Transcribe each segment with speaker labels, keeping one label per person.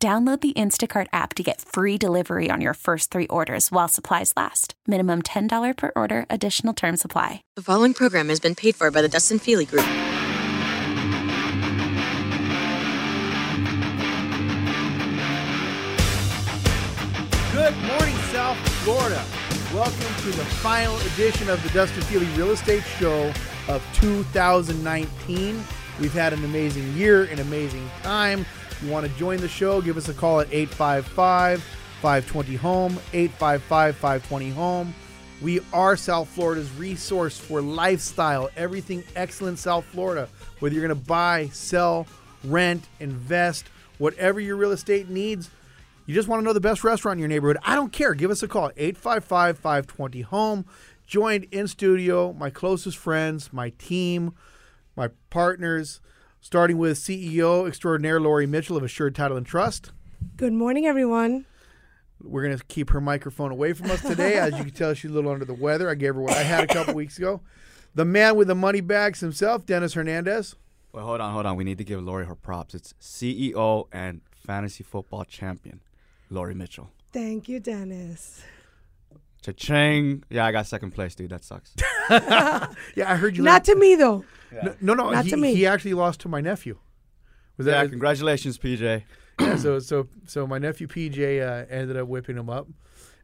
Speaker 1: Download the Instacart app to get free delivery on your first three orders while supplies last. Minimum $10 per order, additional term supply.
Speaker 2: The following program has been paid for by the Dustin Fealy Group.
Speaker 3: Good morning, South Florida. Welcome to the final edition of the Dustin Fealy Real Estate Show of 2019. We've had an amazing year, an amazing time. You want to join the show, give us a call at 855 520 Home, 855 520 Home. We are South Florida's resource for lifestyle, everything excellent South Florida. Whether you're going to buy, sell, rent, invest, whatever your real estate needs, you just want to know the best restaurant in your neighborhood. I don't care. Give us a call, 855 520 Home. Joined in studio, my closest friends, my team, my partners, starting with CEO extraordinaire Lori Mitchell of Assured Title and Trust.
Speaker 4: Good morning, everyone.
Speaker 3: We're going to keep her microphone away from us today. As you can tell, she's a little under the weather. I gave her what I had a couple weeks ago. The man with the money bags himself, Dennis Hernandez.
Speaker 5: Well, hold on, hold on. We need to give Lori her props. It's CEO and fantasy football champion, Lori Mitchell.
Speaker 4: Thank you, Dennis.
Speaker 5: Cha-ching. Yeah, I got second place, dude. That sucks.
Speaker 3: Yeah, I heard you.
Speaker 4: Not to me, though.
Speaker 3: No, no, no
Speaker 4: Not
Speaker 3: he,
Speaker 4: to me.
Speaker 3: he actually lost to my nephew. Was
Speaker 5: yeah,
Speaker 3: that
Speaker 5: congratulations, PJ.
Speaker 3: yeah, so so so my nephew PJ uh, ended up whipping him up,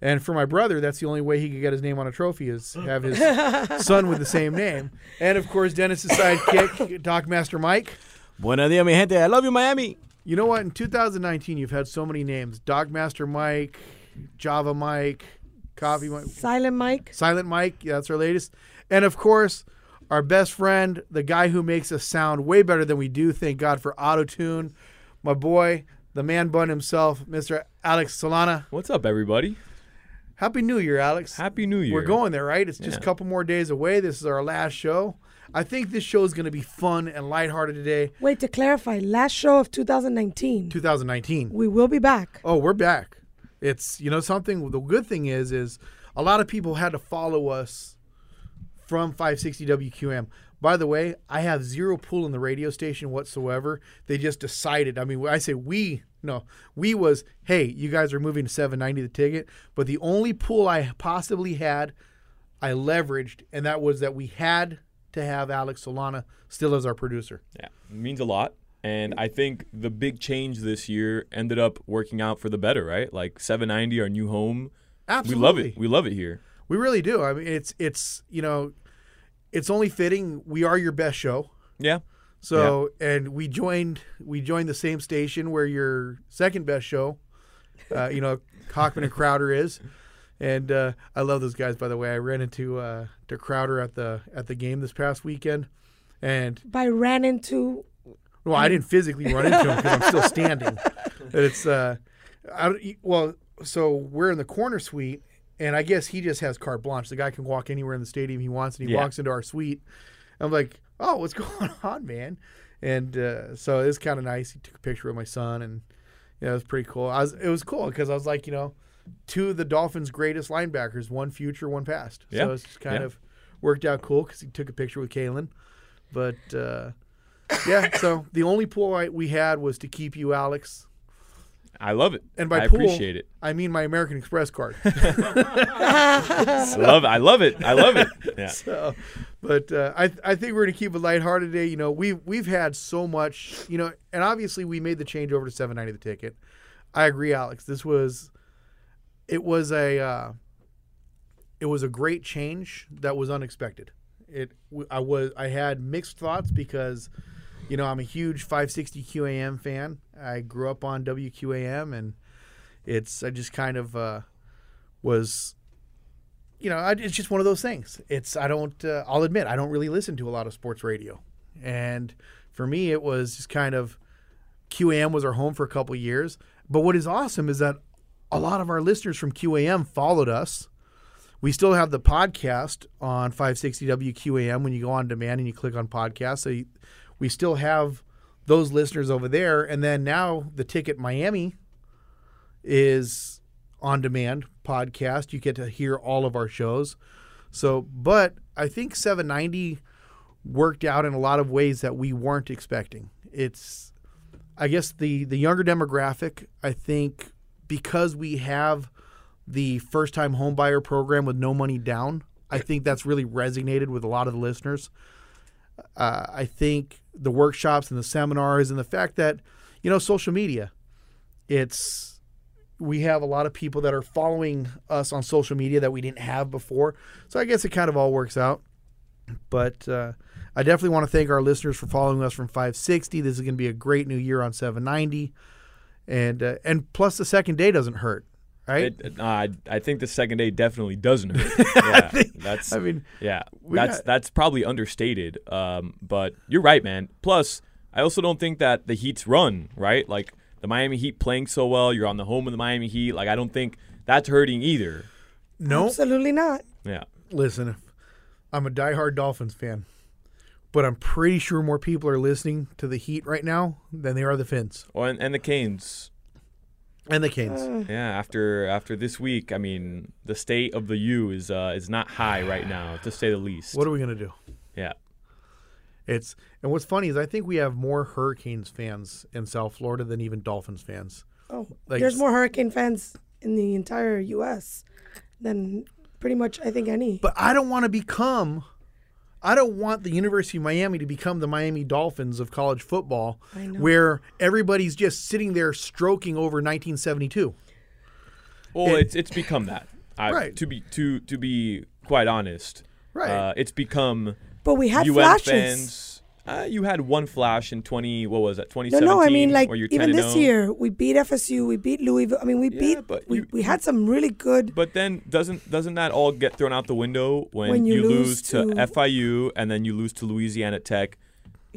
Speaker 3: and for my brother, that's the only way he could get his name on a trophy is have his son with the same name, and of course Dennis's sidekick, Doc Master Mike.
Speaker 6: Buenos dias, mi gente. I love you, Miami.
Speaker 3: You know what? In 2019, you've had so many names: Doc Master Mike, Java Mike, Coffee Mike,
Speaker 4: Silent Mike.
Speaker 3: Silent Mike. Yeah, that's our latest, and of course. Our best friend, the guy who makes us sound way better than we do, thank God for auto tune, my boy, the man bun himself, Mr. Alex Solana.
Speaker 6: What's up, everybody?
Speaker 3: Happy New Year, Alex.
Speaker 6: Happy New Year.
Speaker 3: We're going there, right? It's just a
Speaker 6: Yeah.
Speaker 3: couple more days away. This is our last show. I think this show is going to be fun and lighthearted today.
Speaker 4: Wait, to clarify, last show of 2019.
Speaker 3: 2019.
Speaker 4: We will be back.
Speaker 3: Oh, we're back. It's you know something. The good thing is, is a lot of people had to follow us from 560 WQAM. By the way, I have zero pull in the radio station whatsoever. They just decided. I mean, I say we, no, we was, hey, you guys are moving to 790 the ticket. But the only pull I possibly had, I leveraged, and that was that we had to have Alex Solana still as our producer.
Speaker 6: Yeah, it means a lot. And I think the big change this year ended up working out for the better, right? Like 790, our new home.
Speaker 3: Absolutely,
Speaker 6: We love it. We love it here.
Speaker 3: We really do. I mean, it's it's you know, it's only fitting. We are your best show.
Speaker 6: Yeah.
Speaker 3: So and we joined we joined the same station where your second best show, uh, you know, Hochman and Crowder is. And uh, I love those guys. By the way, I ran into uh, to Crowder at the at the game this past weekend, and
Speaker 4: By ran into.
Speaker 3: well, I didn't physically run into him because I'm still standing. But it's uh, I, don't- well, so we're in the corner suite, and I guess he just has carte blanche. The guy can walk anywhere in the stadium he wants, and he
Speaker 6: Yeah.
Speaker 3: walks into our suite. I'm like, oh, what's going on, man? And uh, so it was kind of nice. He took a picture with my son, and yeah, it was pretty cool. I was, it was cool because I was like, you know, two of the Dolphins' greatest linebackers, one future, one past.
Speaker 6: Yeah.
Speaker 3: So it's just kind
Speaker 6: Yeah.
Speaker 3: of worked out cool because he took a picture with Kalen. But uh, yeah, so the only pull I, we had was to keep you, Alex.
Speaker 6: I love it.
Speaker 3: And by
Speaker 6: I
Speaker 3: pool,
Speaker 6: appreciate it.
Speaker 3: I mean my American Express card.
Speaker 6: I love it. I love it. I love it. Yeah.
Speaker 3: so, but uh, I I think we're gonna keep it lighthearted today. You know, we've we've had so much. You know, and obviously we made the change over to seven ninety the ticket. I agree, Alex. This was, it was a, uh, it was a great change that was unexpected. It I was I had mixed thoughts because, you know, I'm a huge 560 QAM fan. I grew up on WQAM, and it's I just kind of uh, was you know, I, it's just one of those things. It's I don't. Uh, I'll admit I don't really listen to a lot of sports radio, and for me it was just kind of QAM was our home for a couple years. But what is awesome is that a lot of our listeners from QAM followed us. We still have the podcast on 560 WQAM when you go on demand and you click on podcast. So you, we still have those listeners over there. And then now the Ticket Miami is on demand podcast. You get to hear all of our shows. So, but I think 790 worked out in a lot of ways that we weren't expecting. It's, I guess, the the younger demographic. I think because we have the first time homebuyer program with no money down, I think that's really resonated with a lot of the listeners. Uh, I think the workshops and the seminars and the fact that you know social media, it's we have a lot of people that are following us on social media that we didn't have before. So I guess it kind of all works out. But uh, I definitely want to thank our listeners for following us from 560. This is going to be a great new year on 790, and uh, and plus the second day doesn't hurt, right?
Speaker 6: It, uh, I, I think the second day definitely doesn't hurt. Yeah,
Speaker 3: think-
Speaker 6: that's.
Speaker 3: I mean,
Speaker 6: yeah,
Speaker 3: we
Speaker 6: that's
Speaker 3: got-
Speaker 6: that's probably understated. Um, but you're right, man. Plus, I also don't think that the Heat's run right, like the Miami Heat playing so well. You're on the home of the Miami Heat. Like I don't think that's hurting either.
Speaker 3: no.
Speaker 4: Absolutely not.
Speaker 6: Yeah.
Speaker 3: Listen, I'm a diehard Dolphins fan, but I'm pretty sure more people are listening to the Heat right now than they are the Fins
Speaker 6: Well, and, and the Canes.
Speaker 3: And the Canes.
Speaker 4: Uh,
Speaker 6: Yeah, after after this week, I mean, the state of the U is uh, is not high right now, to say the least.
Speaker 3: what are we gonna do?
Speaker 6: yeah.
Speaker 3: It's and what's funny is I think we have more Hurricanes fans in South Florida than even Dolphins fans.
Speaker 4: oh,
Speaker 3: Like-
Speaker 4: there's more Hurricane fans in the entire U.S. than pretty much I think any.
Speaker 3: But I don't want to become. I don't want the University of Miami to become the Miami Dolphins of college football, where everybody's just sitting there stroking over 1972.
Speaker 6: Well,
Speaker 3: It-
Speaker 6: it's it's become that. I,
Speaker 3: Right.
Speaker 6: To be to to be quite honest,
Speaker 3: Right.
Speaker 6: Uh, it's become
Speaker 4: but we had
Speaker 6: UN
Speaker 4: flashes.
Speaker 6: fans. Uh, you had one flash in twenty. What was that? Twenty
Speaker 4: No, no, I mean like even this year we beat FSU, we beat Louisville. I mean we
Speaker 6: Yeah,
Speaker 4: beat
Speaker 6: but
Speaker 4: we,
Speaker 6: you-
Speaker 4: we had some really good.
Speaker 6: But then doesn't doesn't that all get thrown out the window when,
Speaker 4: When you
Speaker 6: lose,
Speaker 4: lose
Speaker 6: to,
Speaker 4: to-
Speaker 6: FIU and then you lose to Louisiana Tech,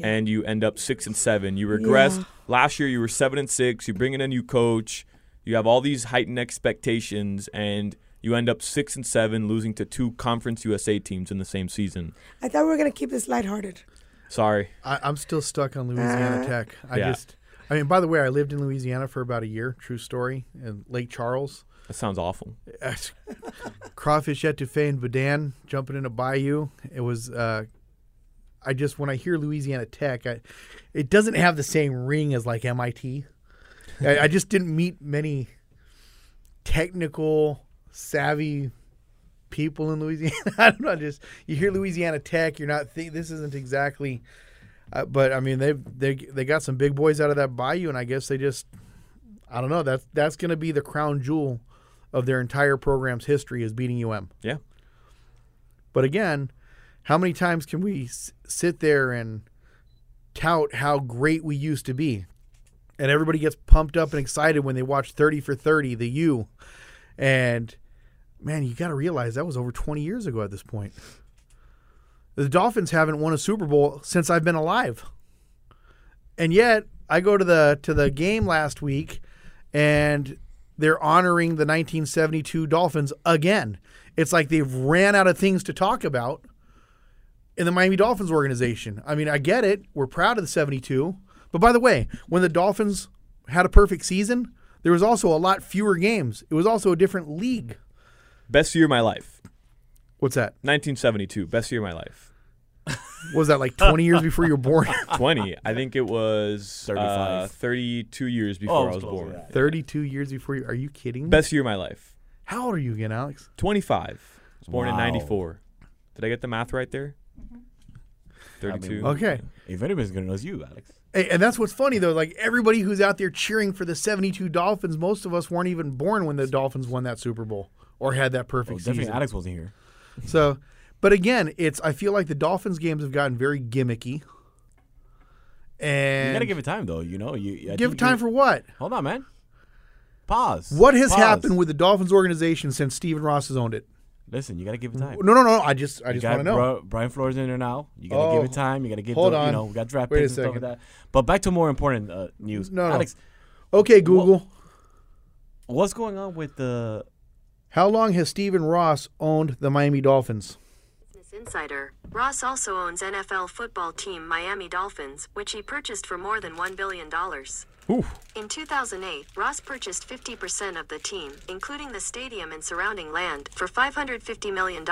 Speaker 6: and you end up six and seven? You regress.
Speaker 4: Yeah.
Speaker 6: Last year you were seven and six. You bring in a new coach. You have all these heightened expectations, and you end up six and seven, losing to two Conference USA teams in the same season.
Speaker 4: I thought we were gonna keep this lighthearted.
Speaker 6: Sorry.
Speaker 3: I, I'm still stuck on Louisiana
Speaker 4: Uh,
Speaker 3: Tech. I
Speaker 6: Yeah.
Speaker 3: just, I mean, by the way, I lived in Louisiana for about a year. True story in Lake Charles.
Speaker 6: That sounds awful.
Speaker 3: Crawfish etouffee and Badan jumping in a bayou. It was. Uh, I just when I hear Louisiana Tech, I, it doesn't have the same ring as like MIT. I, I just didn't meet many technical, savvy people in Louisiana. I don't know. Just you hear Louisiana Tech, you're not think this isn't exactly. Uh, but I mean, they they they got some big boys out of that bayou, and I guess they just. I don't know. That's that's going to be the crown jewel of their entire program's history is beating UM.
Speaker 6: Yeah.
Speaker 3: But again, how many times can we s- sit there and tout how great we used to be? And everybody gets pumped up and excited when they watch 30 for 30, the U. And man, you got to realize that was over 20 years ago at this point. The Dolphins haven't won a Super Bowl since I've been alive. And yet, I go to the to the game last week and they're honoring the 1972 Dolphins again. It's like they've ran out of things to talk about in the Miami Dolphins organization. I mean, I get it. We're proud of the 72. But by the way, when the Dolphins had a perfect season, there was also a lot fewer games. It was also a different league.
Speaker 6: Best year of my life.
Speaker 3: What's that?
Speaker 6: 1972. Best year of my life.
Speaker 3: What was that like 20 years before you were born?
Speaker 6: 20. I think it was
Speaker 7: 35.
Speaker 6: Uh, 32 years
Speaker 7: Oh,
Speaker 6: before
Speaker 7: it
Speaker 6: I
Speaker 7: was
Speaker 6: was born.
Speaker 7: yeah.
Speaker 3: 32 years before you. Are you kidding? me?
Speaker 6: Best year of my life.
Speaker 3: How old are you again, Alex?
Speaker 6: 25. I was born in
Speaker 7: Wow.
Speaker 6: 94. Did I get the math right there? 32.
Speaker 3: Okay.
Speaker 7: If anybody's gonna know, it's you, Alex.
Speaker 3: Hey, And that's what's funny though. Like everybody who's out there cheering for the 72 Dolphins, most of us weren't even born when the Dolphins won that Super Bowl or had that
Speaker 7: Oh,
Speaker 3: perfect
Speaker 7: definitely
Speaker 3: season.
Speaker 7: Alex wasn't here.
Speaker 3: So, but again, it's I feel like the Dolphins games have gotten very gimmicky. And
Speaker 7: You gotta give it time, though. You know, you I
Speaker 3: give it time for what?
Speaker 7: Hold on, man. Pause.
Speaker 3: What has
Speaker 7: Pause.
Speaker 3: happened with the Dolphins organization since Stephen Ross has owned it?
Speaker 7: Listen, you gotta give it time.
Speaker 3: No, no, no. I just I
Speaker 7: You
Speaker 3: just want to know.
Speaker 7: Bri- Brian Flores in there now. You gotta
Speaker 3: Oh,
Speaker 7: give it time. You gotta give.
Speaker 3: hold
Speaker 7: the,
Speaker 3: on.
Speaker 7: You know, we got draft
Speaker 3: Wait a
Speaker 7: picks and stuff like
Speaker 3: second.
Speaker 7: that. But back to more important uh, news.
Speaker 3: No, no. Okay, Google.
Speaker 7: What's going on with the?
Speaker 3: How long has Stephen Ross owned the Miami Dolphins?
Speaker 8: Business Insider. Ross also owns NFL football team Miami Dolphins, which he purchased for more than $1 billion. In 2008, Ross purchased 50% of the team, including the stadium and surrounding land, for $550 million,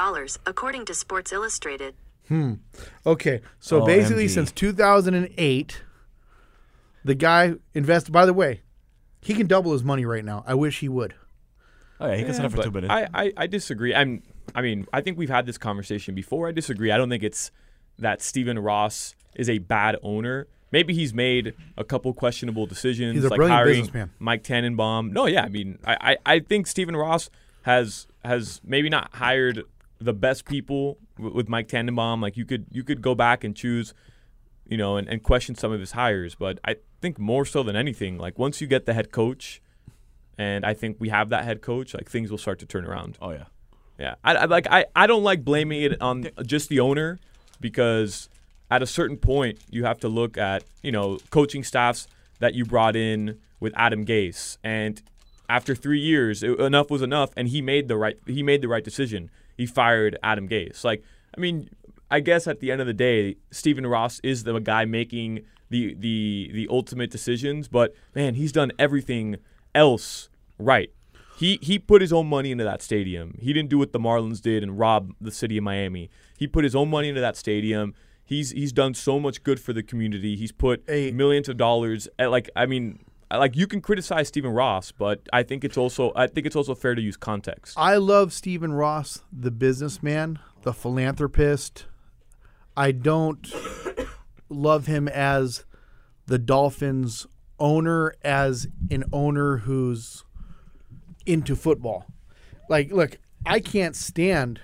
Speaker 8: according to Sports Illustrated. Hmm.
Speaker 3: Okay, so basically,
Speaker 7: OMG.
Speaker 3: since 2008, the guy invested. By the way, he can double his money right now. I wish he would.
Speaker 7: Oh yeah, he can eh, sign up for two minutes.
Speaker 6: I, I, I disagree. I'm I mean, I think we've had this conversation before. I disagree. I don't think it's that Stephen Ross is a bad owner. Maybe he's made a couple questionable decisions,
Speaker 3: He's a
Speaker 6: like
Speaker 3: brilliant
Speaker 6: hiring
Speaker 3: businessman.
Speaker 6: Mike Tannenbaum. No, yeah, I mean, I, I, I think Stephen Ross has has maybe not hired the best people w- with Mike Tannenbaum. Like you could you could go back and choose, you know, and, and question some of his hires. But I think more so than anything, like once you get the head coach, and I think we have that head coach, like things will start to turn around.
Speaker 7: oh yeah.
Speaker 6: Yeah, I, I like I, I don't like blaming it on just the owner because at a certain point you have to look at you know coaching staffs that you brought in with Adam Gase and after three years it, enough was enough and he made the right he made the right decision he fired Adam Gase like I mean I guess at the end of the day Stephen Ross is the guy making the the the ultimate decisions but man he's done everything else right he he put his own money into that stadium. He didn't do what the Marlins did and rob the city of Miami. He put his own money into that stadium. He's he's done so much good for the community. He's put
Speaker 3: Hey.
Speaker 6: millions of dollars. At like I mean, like you can criticize Stephen Ross, but I think it's also I think it's also fair to use context.
Speaker 3: I love Stephen Ross, the businessman, the philanthropist. I don't love him as the Dolphins owner, as an owner who's into football. Like, look, I can't stand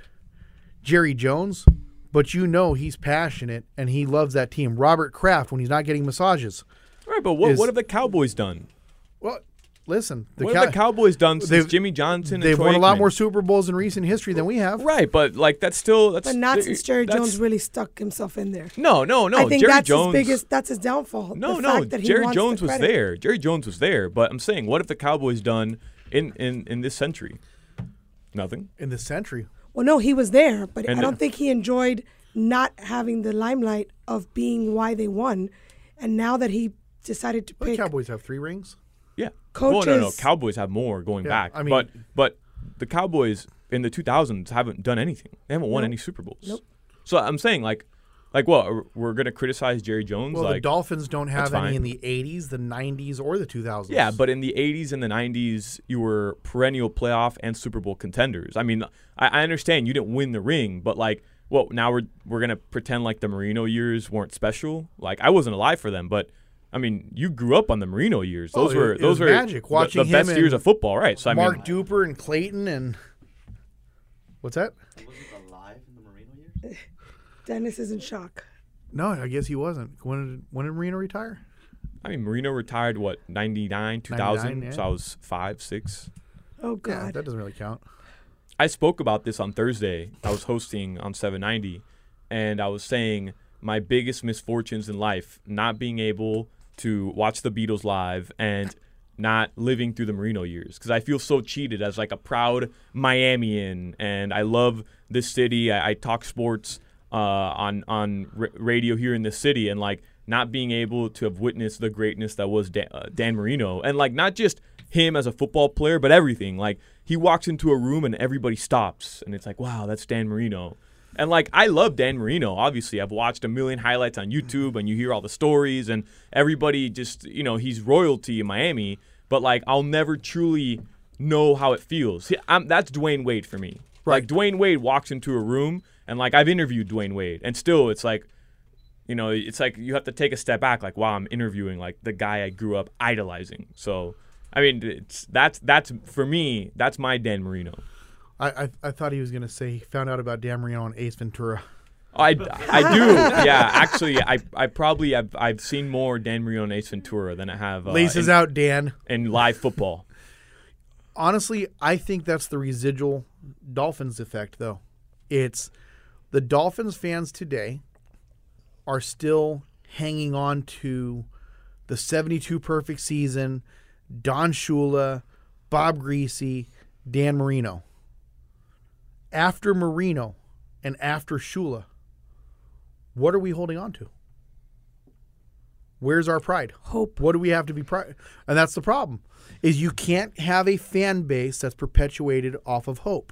Speaker 3: Jerry Jones, but you know he's passionate and he loves that team. Robert Kraft, when he's not getting massages.
Speaker 6: All right, but what
Speaker 3: is-
Speaker 6: what have the Cowboys done?
Speaker 3: Well, listen, the
Speaker 6: what have the Cowboys done since Jimmy Johnson? and
Speaker 3: they've
Speaker 6: Troy
Speaker 3: won a lot more Super Bowls in recent history than we have.
Speaker 6: Right, but like that's still that's
Speaker 4: But not since Jerry Jones really stuck himself in there.
Speaker 6: No, no, no.
Speaker 4: I think
Speaker 6: Jerry
Speaker 4: that's
Speaker 6: Jones,
Speaker 4: his biggest. That's his downfall.
Speaker 6: No,
Speaker 4: the
Speaker 6: no.
Speaker 4: fact that he
Speaker 6: Jerry
Speaker 4: wants
Speaker 6: Jones
Speaker 4: the
Speaker 6: was there. Jerry Jones was there. But I'm saying, what have the Cowboys done in in in this century? Nothing.
Speaker 3: In this century.
Speaker 4: Well, no, he was there, but
Speaker 6: And
Speaker 4: I don't think he enjoyed not having the limelight of being why they won. And now that he decided to
Speaker 3: The
Speaker 4: pick,
Speaker 3: Cowboys have three rings.
Speaker 6: Yeah. Well, no, no.
Speaker 4: Coaches-
Speaker 6: Cowboys have more going
Speaker 3: Yeah,
Speaker 6: back.
Speaker 3: I mean-
Speaker 6: but but the Cowboys in the 2000s haven't done anything. They haven't won
Speaker 4: Nope.
Speaker 6: any Super Bowls.
Speaker 4: Nope.
Speaker 6: So I'm saying like like what we're gonna criticize Jerry Jones
Speaker 3: Well, the Dolphins don't have any
Speaker 6: fine.
Speaker 3: in the 80s, the 90s, or the 2000s.
Speaker 6: Yeah, but in the 80s and the 90s, you were perennial playoff and Super Bowl contenders. I mean, I, I understand you didn't win the ring, but like, well, now we're we're gonna pretend like the Marino years weren't special. Like, I wasn't alive for them, but I mean, you grew up on the Marino years.
Speaker 3: Oh,
Speaker 6: Those
Speaker 3: it-
Speaker 6: were
Speaker 3: it
Speaker 6: those
Speaker 3: was
Speaker 6: were
Speaker 3: magic,
Speaker 6: the-
Speaker 3: watching
Speaker 6: the, best
Speaker 3: him
Speaker 6: years of football, right? So I
Speaker 3: Mark
Speaker 6: mean,
Speaker 3: Duper and Clayton and what's that? He wasn't alive in the Marino years.
Speaker 4: Dennis is in shock.
Speaker 3: No, I guess he wasn't. When did, when did Marino retire?
Speaker 6: I mean, Marino retired what 99, 2000.
Speaker 3: yeah.
Speaker 6: So I was five, six.
Speaker 4: Oh
Speaker 3: Yeah,
Speaker 4: God.
Speaker 3: that doesn't really count.
Speaker 6: I spoke about this on Thursday. I was hosting on 790, and I was saying my biggest misfortunes in life not being able to watch the Beatles live and not living through the Marino years because I feel so cheated as like a proud Miamian, and I love this city. I, I talk sports uh, on on r- radio here in the city, and like not being able to have witnessed the greatness that was uh, Dan Marino, and like not just him as a football player, but everything. Like he walks into a room and everybody stops, and it's like, wow, that's Dan Marino. And like I love Dan Marino. Obviously, I've watched a million highlights on YouTube, and you hear all the stories, and everybody just you know he's royalty in Miami. But like I'll never truly know how it feels. I'm, that's Dwyane Wade for me. Like Dwyane Wade walks into a room, and like I've interviewed Dwyane Wade, and still it's like you know, it's like you have to take a step back. Like, wow, I'm interviewing like the guy I grew up idolizing. So, I mean, it's that's that's for me. That's my Dan Marino.
Speaker 3: I, I I thought he was gonna say he found out about Dan Marino on Ace Ventura.
Speaker 6: I, I do. Yeah, actually, I I probably have I've seen more Dan Marino and Ace Ventura than I have uh,
Speaker 3: Laces
Speaker 6: in,
Speaker 3: out, Dan.
Speaker 6: in live football.
Speaker 3: Honestly, I think that's the residual Dolphins effect, though. It's the Dolphins fans today are still hanging on to the 72 perfect season, Don Shula, Bob Griese, Dan Marino. After Marino and after Shula, what are we holding on to? Where's our pride?
Speaker 4: Hope.
Speaker 3: What do we have to be proud? And that's the problem. Is you can't have a fan base that's perpetuated off of hope.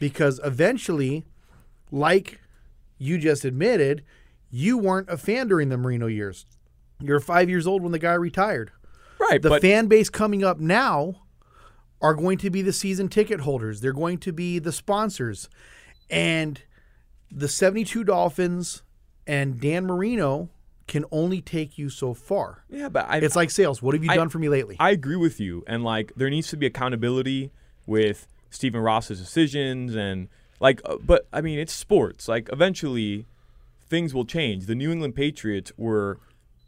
Speaker 3: Because eventually, like you just admitted, you weren't a fan during the Marino years. You're 5 years old when the guy retired.
Speaker 6: Right,
Speaker 3: The fan base coming up now are going to be the season ticket holders. They're going to be the sponsors. And the 72 Dolphins and Dan Marino can only take you so far.
Speaker 6: yeah, but I,
Speaker 3: It's like sales. What have you
Speaker 6: I-
Speaker 3: done for me lately?
Speaker 6: I agree with you, and like there needs to be accountability with Stephen Ross's decisions, and like, uh, but I mean, it's sports. Like eventually, things will change. The New England Patriots were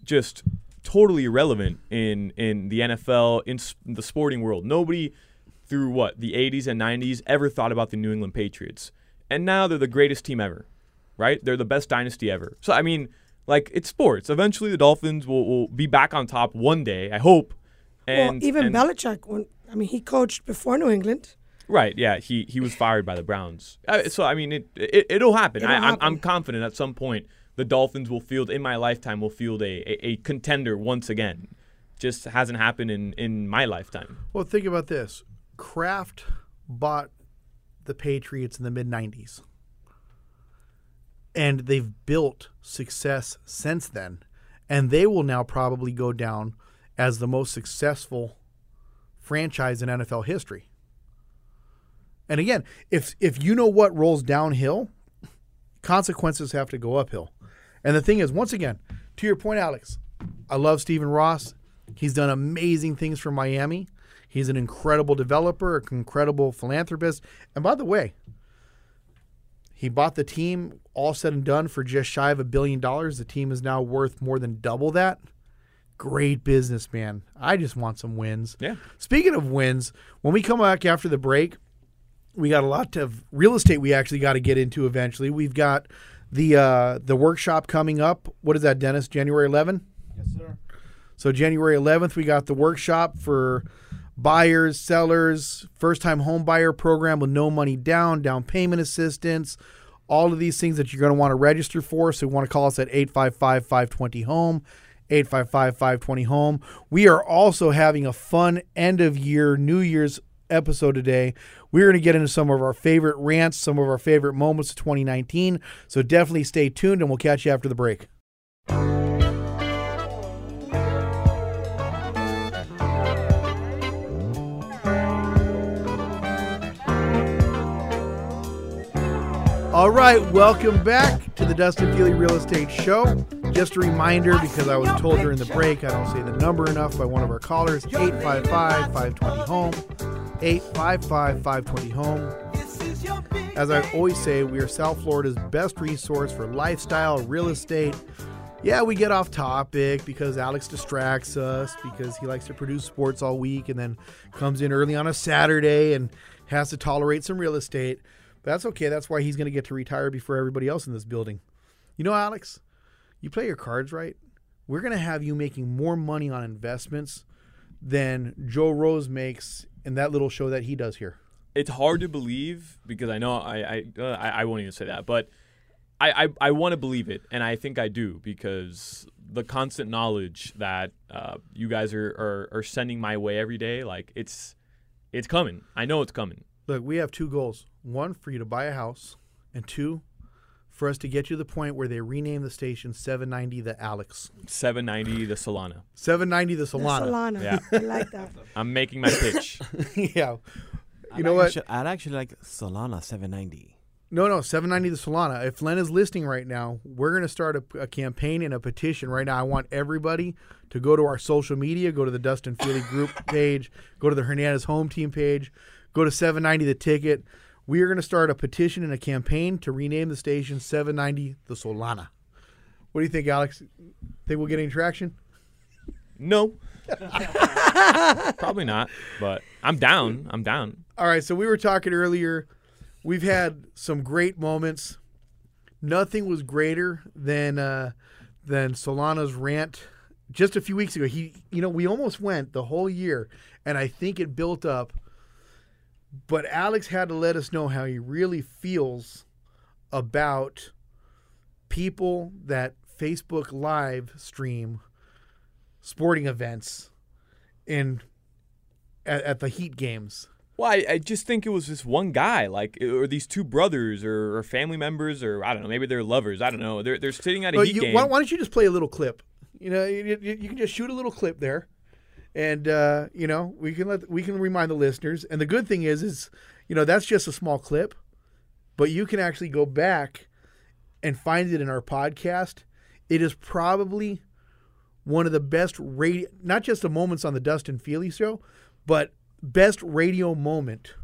Speaker 6: just totally irrelevant in in the NFL, in the sporting world. Nobody through what the 80s and 90s ever thought about the New England Patriots, and now they're the greatest team ever, right? They're the best dynasty ever. So I mean. Like it's sports. Eventually, the Dolphins will, will be back on top one day. I hope. And
Speaker 4: well, even
Speaker 6: and-
Speaker 4: Belichick, when I mean, he coached before New England.
Speaker 6: Right. Yeah. He he was fired by the Browns. So I mean, it, it it'll happen.
Speaker 4: It'll
Speaker 6: I, I'm I'm confident at some point the Dolphins will field in my lifetime will field a, a, a contender once again. Just hasn't happened in in my lifetime.
Speaker 3: well, think about this. Kraft bought the Patriots in the mid 90s. And they've built success since then. And they will now probably go down as the most successful franchise in NFL history. And again, if if you know what rolls downhill, consequences have to go uphill. And the thing is, once again, to your point, Alex, I love Stephen Ross. He's done amazing things for Miami. He's an incredible developer, an incredible philanthropist. And by the way, he bought the team all said and done for just shy of a billion dollars. The team is now worth more than double that. Great businessman. I just want some wins.
Speaker 6: Yeah.
Speaker 3: Speaking of wins, when we come back after the break, we got a lot of real estate we actually got to get into eventually. We've got the uh, the workshop coming up. What is that, Dennis? January 11?
Speaker 5: Yes, sir.
Speaker 3: So January 11th, we got the workshop for buyers, sellers, first-time home buyer program with no money down, down payment assistance, all of these things that you're going to want to register for. So you want to call us at 855-520-HOME, 855-520-HOME. We are also having a fun end of year, New Year's episode today. We're going to get into some of our favorite rants, some of our favorite moments of 2019. So definitely stay tuned and we'll catch you after the break. All right, welcome back to the Dustin Fealy Real Estate Show. Just a reminder, because I was told during the break, I don't say the number enough by one of our callers 855 520 Home. 855 520 Home. As I always say, we are South Florida's best resource for lifestyle, real estate. Yeah, we get off topic because Alex distracts us because he likes to produce sports all week and then comes in early on a Saturday and has to tolerate some real estate. But that's okay. That's why he's going to get to retire before everybody else in this building. You know, Alex, you play your cards right. We're going to have you making more money on investments than Joe Rose makes in that little show that he does here.
Speaker 6: It's hard to believe because I know I I uh, I, I won't even say that, but I I, I want to believe it, and I think I do because the constant knowledge that uh, you guys are, are are sending my way every day, like it's it's coming. I know it's coming.
Speaker 3: Look, we have two goals. One, for you to buy a house, and two, for us to get you to the point where they rename the station 790 the Alex.
Speaker 6: 790 the Solana.
Speaker 3: 790 the
Speaker 4: The
Speaker 3: Solana.
Speaker 4: Solana.
Speaker 6: Yeah.
Speaker 4: I like that.
Speaker 6: I'm making my pitch.
Speaker 3: yeah.
Speaker 7: I'd
Speaker 3: You know what?
Speaker 7: actually- I'd actually like Solana 790.
Speaker 3: No, no, 790 the Solana. If Len is listening right now, we're going to start a, a campaign and a petition right now. I want everybody to go to our social media, go to the Dustin Fealy group page, go to the Hernandez home team page, go to 790 the ticket. We are going to start a petition and a campaign to rename the station 790 the Solana. What do you think, Alex? Think we'll get any traction?
Speaker 6: No. Probably not, but I'm down. I'm down.
Speaker 3: All right, so we were talking earlier. We've had some great moments. Nothing was greater than uh, than Solana's rant just a few weeks ago, he, you know, we almost went the whole year, and I think it built up. But Alex had to let us know how he really feels about people that Facebook live stream sporting events in at, at the Heat games.
Speaker 6: Well, I, I just think it was this one guy, like, or these two brothers, or, or family members, or I don't know, maybe they're lovers. I don't know. They're they're sitting at a
Speaker 3: Well,
Speaker 6: Heat
Speaker 3: you-
Speaker 6: game.
Speaker 3: why, why don't you just play a little clip? You know, you, you, you can just shoot a little clip there, and uh, you know we can let we can remind the listeners. And the good thing is, is you know that's just a small clip, but you can actually go back and find it in our podcast. It is probably one of the best radio, not just the moments on the Dustin Fealy show, but best radio moment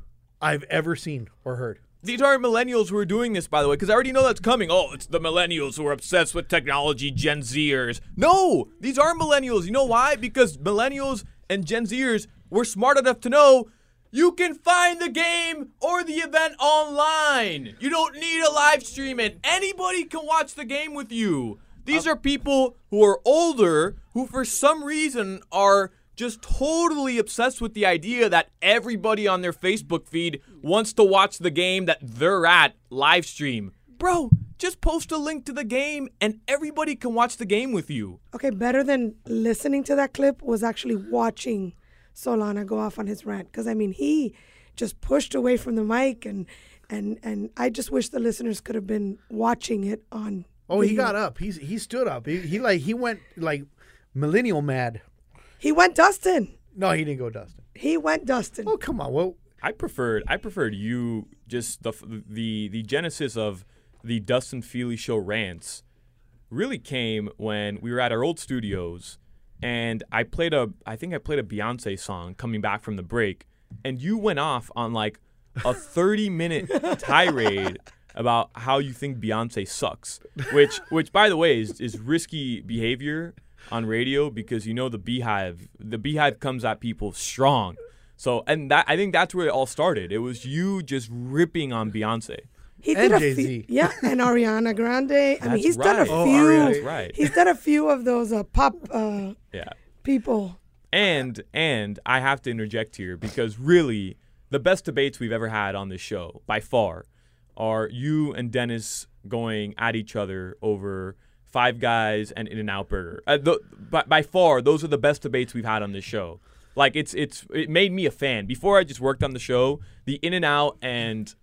Speaker 3: I've ever seen or heard.
Speaker 6: These aren't millennials who are doing this, by the way, because I already know that's coming. Oh, it's the millennials who are obsessed with technology, Gen Zers. No, these aren't millennials. You know why? Because millennials and Gen Zers were smart enough to know you can find the game or the event online. You don't need a live stream and Anybody can watch the game with you. These uh, are people who are older who, for some reason, are just totally obsessed with the idea that everybody on their Facebook feed wants to watch the game that they're at live stream. Bro, just post a link to the game and everybody can watch the game with you.
Speaker 4: Okay, better than listening to that clip was actually watching Solana go off on his rant. Because I mean, he just pushed away from the mic, and and and I just wish the listeners could have been watching it on.
Speaker 3: Oh, he got up. He's he stood up. He, he like he went like millennial mad.
Speaker 4: He went Dustin.
Speaker 3: No, he didn't go Dustin.
Speaker 4: He went Dustin.
Speaker 3: Oh come on. Well,
Speaker 6: I preferred I preferred you just the the the genesis of the Dustin Fealy show rants really came when we were at our old studios and I played a I think I played a Beyonce song coming back from the break and you went off on like a 30 minute tirade about how you think Beyonce sucks which which by the way is is risky behavior on radio because you know the beehive the beehive comes at people strong so and that I think that's where it all started it was you just ripping on Beyonce
Speaker 4: He
Speaker 3: And
Speaker 4: did a
Speaker 3: Jay-Z.
Speaker 4: few, yeah, and Ariana Grande. I mean,
Speaker 6: That's
Speaker 4: he's done a
Speaker 6: right.
Speaker 3: Oh,
Speaker 4: few.
Speaker 3: Ariana.
Speaker 6: That's right.
Speaker 4: He's done a few of those uh, pop uh,
Speaker 6: yeah
Speaker 4: people.
Speaker 6: And and I have to interject here because really the best debates we've ever had on this show by far are you and Dennis going at each other over Five Guys and In and Out Burger. Uh, the, by, by far, those are the best debates we've had on this show. Like it's it's it made me a fan. Before I just worked on the show, the In and Out and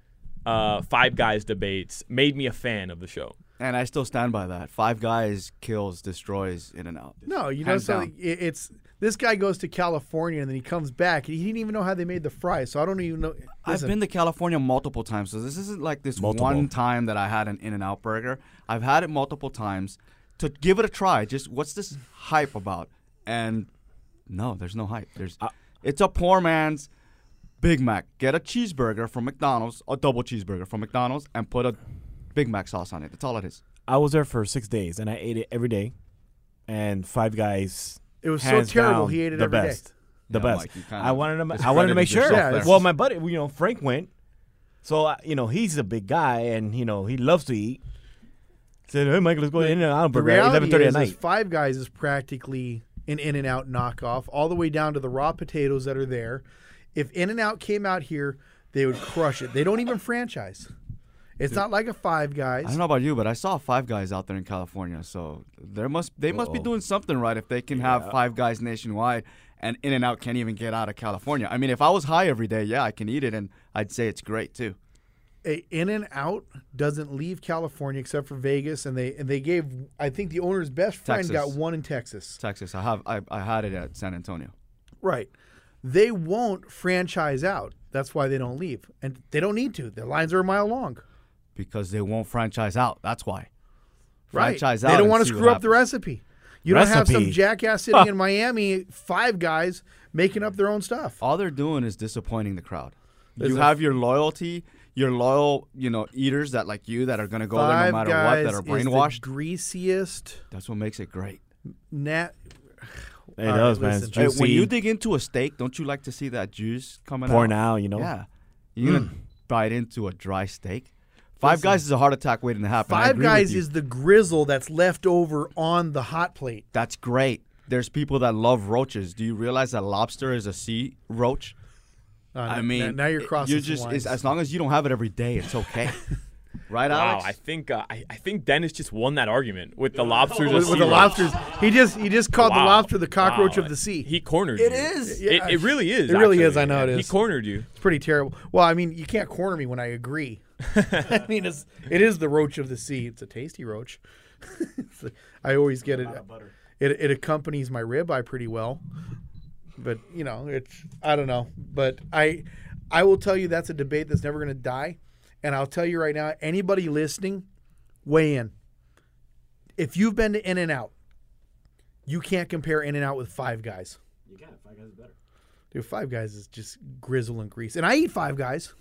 Speaker 6: uh, Five Guys debates made me a fan of the show.
Speaker 5: And I still stand by that. Five Guys kills, destroys In and Out.
Speaker 3: no, you know,
Speaker 5: Hands
Speaker 3: so
Speaker 5: down.
Speaker 3: it, it's this guy goes to California and then he comes back. and He didn't even know how they made the fries, so I don't even know.
Speaker 5: I've been to California multiple times, so this isn't like this
Speaker 7: Multiple.
Speaker 5: one time that I had an In and Out burger. I've had it multiple times to give it a try. Just what's this hype about? And no, there's no hype. There's it's a poor man's Big Mac. Get a cheeseburger from McDonald's, a double cheeseburger from McDonald's, and put a Big Mac sauce on it. That's all it is.
Speaker 7: I was there for six days and I ate it every day. And Five Guys.
Speaker 3: It was so
Speaker 7: hands
Speaker 3: terrible,
Speaker 7: down,
Speaker 3: he ate it
Speaker 7: the
Speaker 3: every day.
Speaker 7: best. The
Speaker 5: Yeah,
Speaker 7: best.
Speaker 5: Mike, you kinda
Speaker 7: I wanted to. I wanted to
Speaker 5: discredited
Speaker 7: make sure.
Speaker 5: yourself
Speaker 3: Yeah, there.
Speaker 7: well, my buddy, you know, Frank went. So uh, you know, he's a big guy, and you know, he loves to eat. Said, "Hey, Mike, let's go in and out
Speaker 3: the
Speaker 7: burger at eleven
Speaker 3: reality
Speaker 7: thirty
Speaker 3: is,
Speaker 7: at
Speaker 3: is
Speaker 7: night."
Speaker 3: Five Guys is practically an In and Out knockoff, all the way down to the raw potatoes that are there. If In and Out came out here, they would crush it. They don't even franchise. It's not like a Five Guys.
Speaker 5: I don't know about you, but I saw Five Guys out there in California, so there must they must be
Speaker 7: Uh-oh.
Speaker 5: doing something right if they can have Five Guys nationwide and In and Out can't even get out of California. I mean, if I was high every day, yeah, I can eat it and I'd say it's great too.
Speaker 3: a In and Out doesn't leave California except for Vegas, and they and they gave I think the owner's best friend
Speaker 5: Texas.
Speaker 3: got one in Texas.
Speaker 5: Texas, I have I, I had it at San Antonio.
Speaker 3: Right. They won't franchise out. That's why they don't leave, and they don't need to. Their lines are a mile long.
Speaker 5: Because they won't franchise out. That's why.
Speaker 3: Right.
Speaker 5: Franchise out.
Speaker 3: They don't want to screw up the recipe. You don't have some jackass sitting in Miami, five guys making up their own stuff.
Speaker 5: All they're doing is disappointing the crowd.
Speaker 3: There's
Speaker 5: you
Speaker 3: a-
Speaker 5: have your loyalty, your loyal, you know, eaters that like you that are gonna go there no matter what, that are
Speaker 3: is the
Speaker 5: brainwashed.
Speaker 3: greasiest.
Speaker 5: That's what makes it great.
Speaker 3: Nat.
Speaker 7: It
Speaker 3: All
Speaker 7: does,
Speaker 3: right,
Speaker 7: man. It's
Speaker 5: Hey,
Speaker 7: juicy.
Speaker 5: when you dig into a steak, don't you like to see that juice coming
Speaker 7: pouring
Speaker 5: out?
Speaker 7: out, you know.
Speaker 5: Yeah. You're gonna mm. bite into a dry steak. Five guys is a heart attack waiting to happen.
Speaker 3: Five guys is the grizzle that's left over on the hot plate.
Speaker 5: That's great. there's people that love roaches. Do you realize that lobster is a sea roach?
Speaker 3: Uh,
Speaker 5: I
Speaker 3: n-
Speaker 5: mean,
Speaker 3: n- now you're
Speaker 5: it-
Speaker 3: crossing.
Speaker 5: You're just
Speaker 3: lines.
Speaker 5: as long as you don't have it every day, it's okay. right,
Speaker 6: Wow,
Speaker 5: Alex?
Speaker 6: I think uh, I, I think Dennis just won that argument with the lobsters.
Speaker 3: with, with the lobsters. He just he just called the lobster the cockroach
Speaker 6: Wow.
Speaker 3: of the sea.
Speaker 6: He cornered
Speaker 3: It
Speaker 6: you.
Speaker 3: is.
Speaker 6: It, it really is.
Speaker 3: It really is. I know it
Speaker 6: He cornered you.
Speaker 3: It's pretty terrible. Well, I mean, you can't corner me when I agree. I mean, it's it is the roach of the sea. It's a tasty roach. A- I always get it. It it accompanies my ribeye pretty well. But you know, it's I don't know. But I I will tell you that's a debate that's never going to die. And I'll tell you right now, anybody listening, weigh in. If you've been to In and Out, you can't compare In and Out with Five Guys.
Speaker 7: You can. Five guys is better.
Speaker 3: Dude, Five Guys is just grizzle and grease. And I eat Five Guys.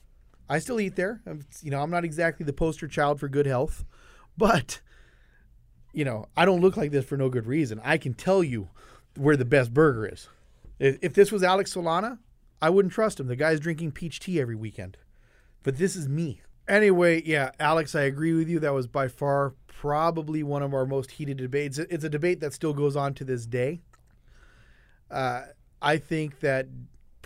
Speaker 3: I still eat there. I'm, you know, I'm not exactly the poster child for good health, but you know, I don't look like this for no good reason. I can tell you where the best burger is. If, this was Alex Solana, I wouldn't trust him. The guy's drinking peach tea every weekend. But this is me. Anyway, yeah, Alex, I agree with you. That was by far probably one of our most heated debates. It's a debate that still goes on to this day. Uh, I think that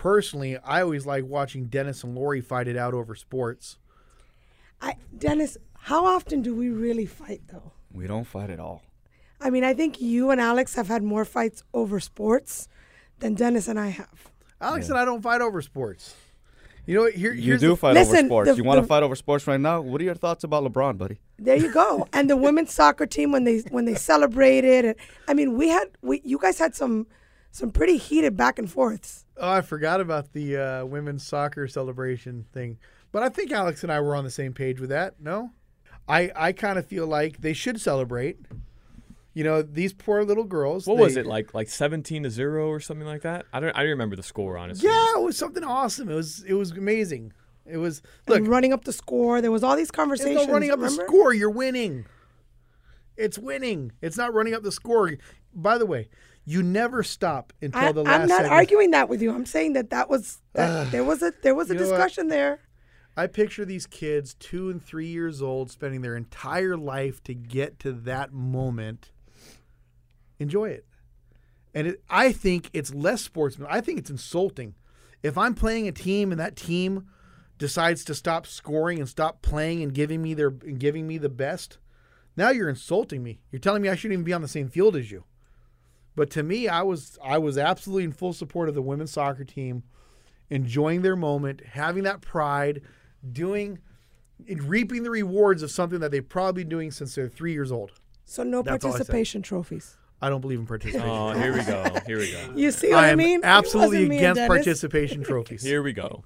Speaker 3: personally, I always like watching Dennis and Lori fight it out over sports.
Speaker 4: I, Dennis, how often do we really fight though?
Speaker 5: we don't fight at all.
Speaker 4: I mean, I think you and Alex have had more fights over sports than Dennis and I have.
Speaker 3: Alex and I don't fight over sports. You know what? Here,
Speaker 5: You
Speaker 3: here's
Speaker 5: do
Speaker 3: the-
Speaker 5: fight over
Speaker 4: Listen,
Speaker 5: sports.
Speaker 4: the-
Speaker 5: you want to fight over sports right now? What are your thoughts about LeBron, buddy?
Speaker 4: There you go. and the women's soccer team when they when they celebrated, and I mean, we had we you guys had some some pretty heated back and forths.
Speaker 3: Oh, I forgot about the uh, women's soccer celebration thing. But I think Alex and I were on the same page with that. No, I I kind of feel like they should celebrate. You know, these poor little girls.
Speaker 6: What
Speaker 3: they-
Speaker 6: was it like? Like seventeen to zero or something like that? I don't. I don't remember the score honestly.
Speaker 3: Yeah, it was something awesome. It was it was amazing. It was
Speaker 4: and
Speaker 3: look.
Speaker 4: running up the score. There was all these conversations.
Speaker 3: not running up the score. You're winning. It's winning. It's not running up the score. By the way, you never stop until
Speaker 4: I,
Speaker 3: the last
Speaker 4: I'm not arguing that with you. I'm saying that that was that there was a there was a
Speaker 3: You
Speaker 4: discussion there.
Speaker 3: I picture these kids, two and three years old, spending their entire life to get to that moment. Enjoy it. And it, I think it's less sportsman. I think it's insulting. If I'm playing a team and that team decides to stop scoring and stop playing and giving me their and giving me the best, now you're insulting me. You're telling me I shouldn't even be on the same field as you. But to me, I was I was absolutely in full support of the women's soccer team, enjoying their moment, having that pride, doing reaping the rewards of something that they've probably been doing since they're three years old.
Speaker 4: So no
Speaker 3: That's all I
Speaker 4: participation trophies.
Speaker 3: I don't believe in participation.
Speaker 6: Oh, here we go. Here we go.
Speaker 4: You see what I,
Speaker 3: I am
Speaker 4: mean? It
Speaker 3: absolutely
Speaker 4: wasn't me and
Speaker 3: against
Speaker 4: Dennis.
Speaker 3: participation trophies.
Speaker 6: Here we go.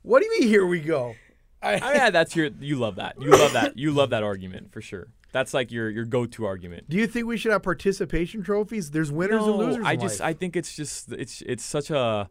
Speaker 3: What do you mean? Here we go.
Speaker 6: Oh, yeah, that's your. You love that. You love that. You love that argument for sure. That's like your your go to argument.
Speaker 3: Do you think we should have participation trophies? There's winners and
Speaker 6: No,
Speaker 3: losers.
Speaker 6: I
Speaker 3: in
Speaker 6: just
Speaker 3: life.
Speaker 6: I think it's just it's it's such a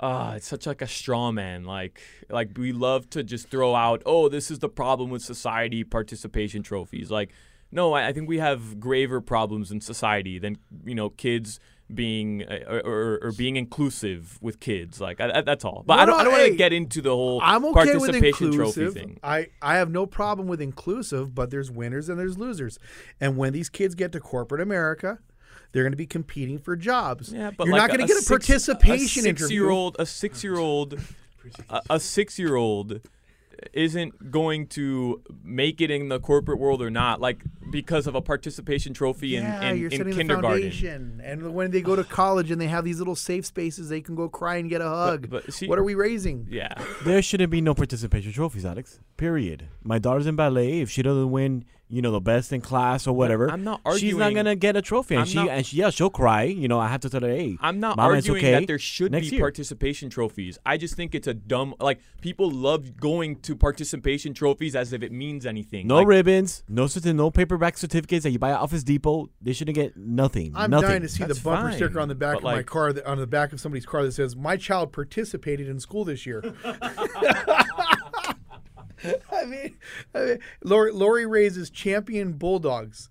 Speaker 6: uh it's such like a straw man like like we love to just throw out oh this is the problem with society participation trophies like no I, I think we have graver problems in society than you know kids being uh, or, or, or being inclusive with kids like I, I- that's all but
Speaker 3: No,
Speaker 6: I don't I don't want to get into the whole
Speaker 3: I'm okay with
Speaker 6: participation trophy thing
Speaker 3: I, I have no problem with inclusive, but there's winners and there's losers. And when these kids get to corporate America, they're going to be competing for jobs.
Speaker 6: Yeah, but
Speaker 3: You're
Speaker 6: like
Speaker 3: not going to get a
Speaker 6: six-
Speaker 3: participation
Speaker 6: a
Speaker 3: interview.
Speaker 6: six-year-old, a six-year-old, a, a six-year-old isn't going to make it in the corporate world or not, like because of a participation trophy
Speaker 3: Yeah,
Speaker 6: in, in,
Speaker 3: you're
Speaker 6: in
Speaker 3: setting the
Speaker 6: kindergarten.
Speaker 3: foundation. And when they go to college and they have these little safe spaces, they can go cry and get a hug.
Speaker 6: but see-
Speaker 3: what are we raising?
Speaker 6: Yeah,
Speaker 7: There shouldn't be no participation trophies, Alex. Period. My daughter's in ballet. If she doesn't win, you know, the best in class or whatever,
Speaker 6: I'm not
Speaker 7: She's not gonna get a trophy, and
Speaker 6: I'm
Speaker 7: she
Speaker 6: not-
Speaker 7: and she, yeah, she'll cry. You know, I have to tell her, hey,
Speaker 6: I'm not
Speaker 7: Mama, it's
Speaker 6: arguing
Speaker 7: okay.
Speaker 6: that there should
Speaker 7: Next
Speaker 6: be
Speaker 7: year.
Speaker 6: participation trophies. I just think it's a dumb like people love going to participation trophies as if it means anything.
Speaker 7: No
Speaker 6: Like,
Speaker 7: ribbons, no certi- no paperback certificates that you buy at Office Depot. They shouldn't get nothing.
Speaker 3: I'm
Speaker 7: nothing.
Speaker 3: dying to see
Speaker 6: That's
Speaker 3: the bumper
Speaker 6: fine,
Speaker 3: sticker on the back
Speaker 6: but
Speaker 3: of my car, that, on the back of somebody's car that says, "My child participated in school this year." I mean, I mean Lori, Lori raises champion bulldogs.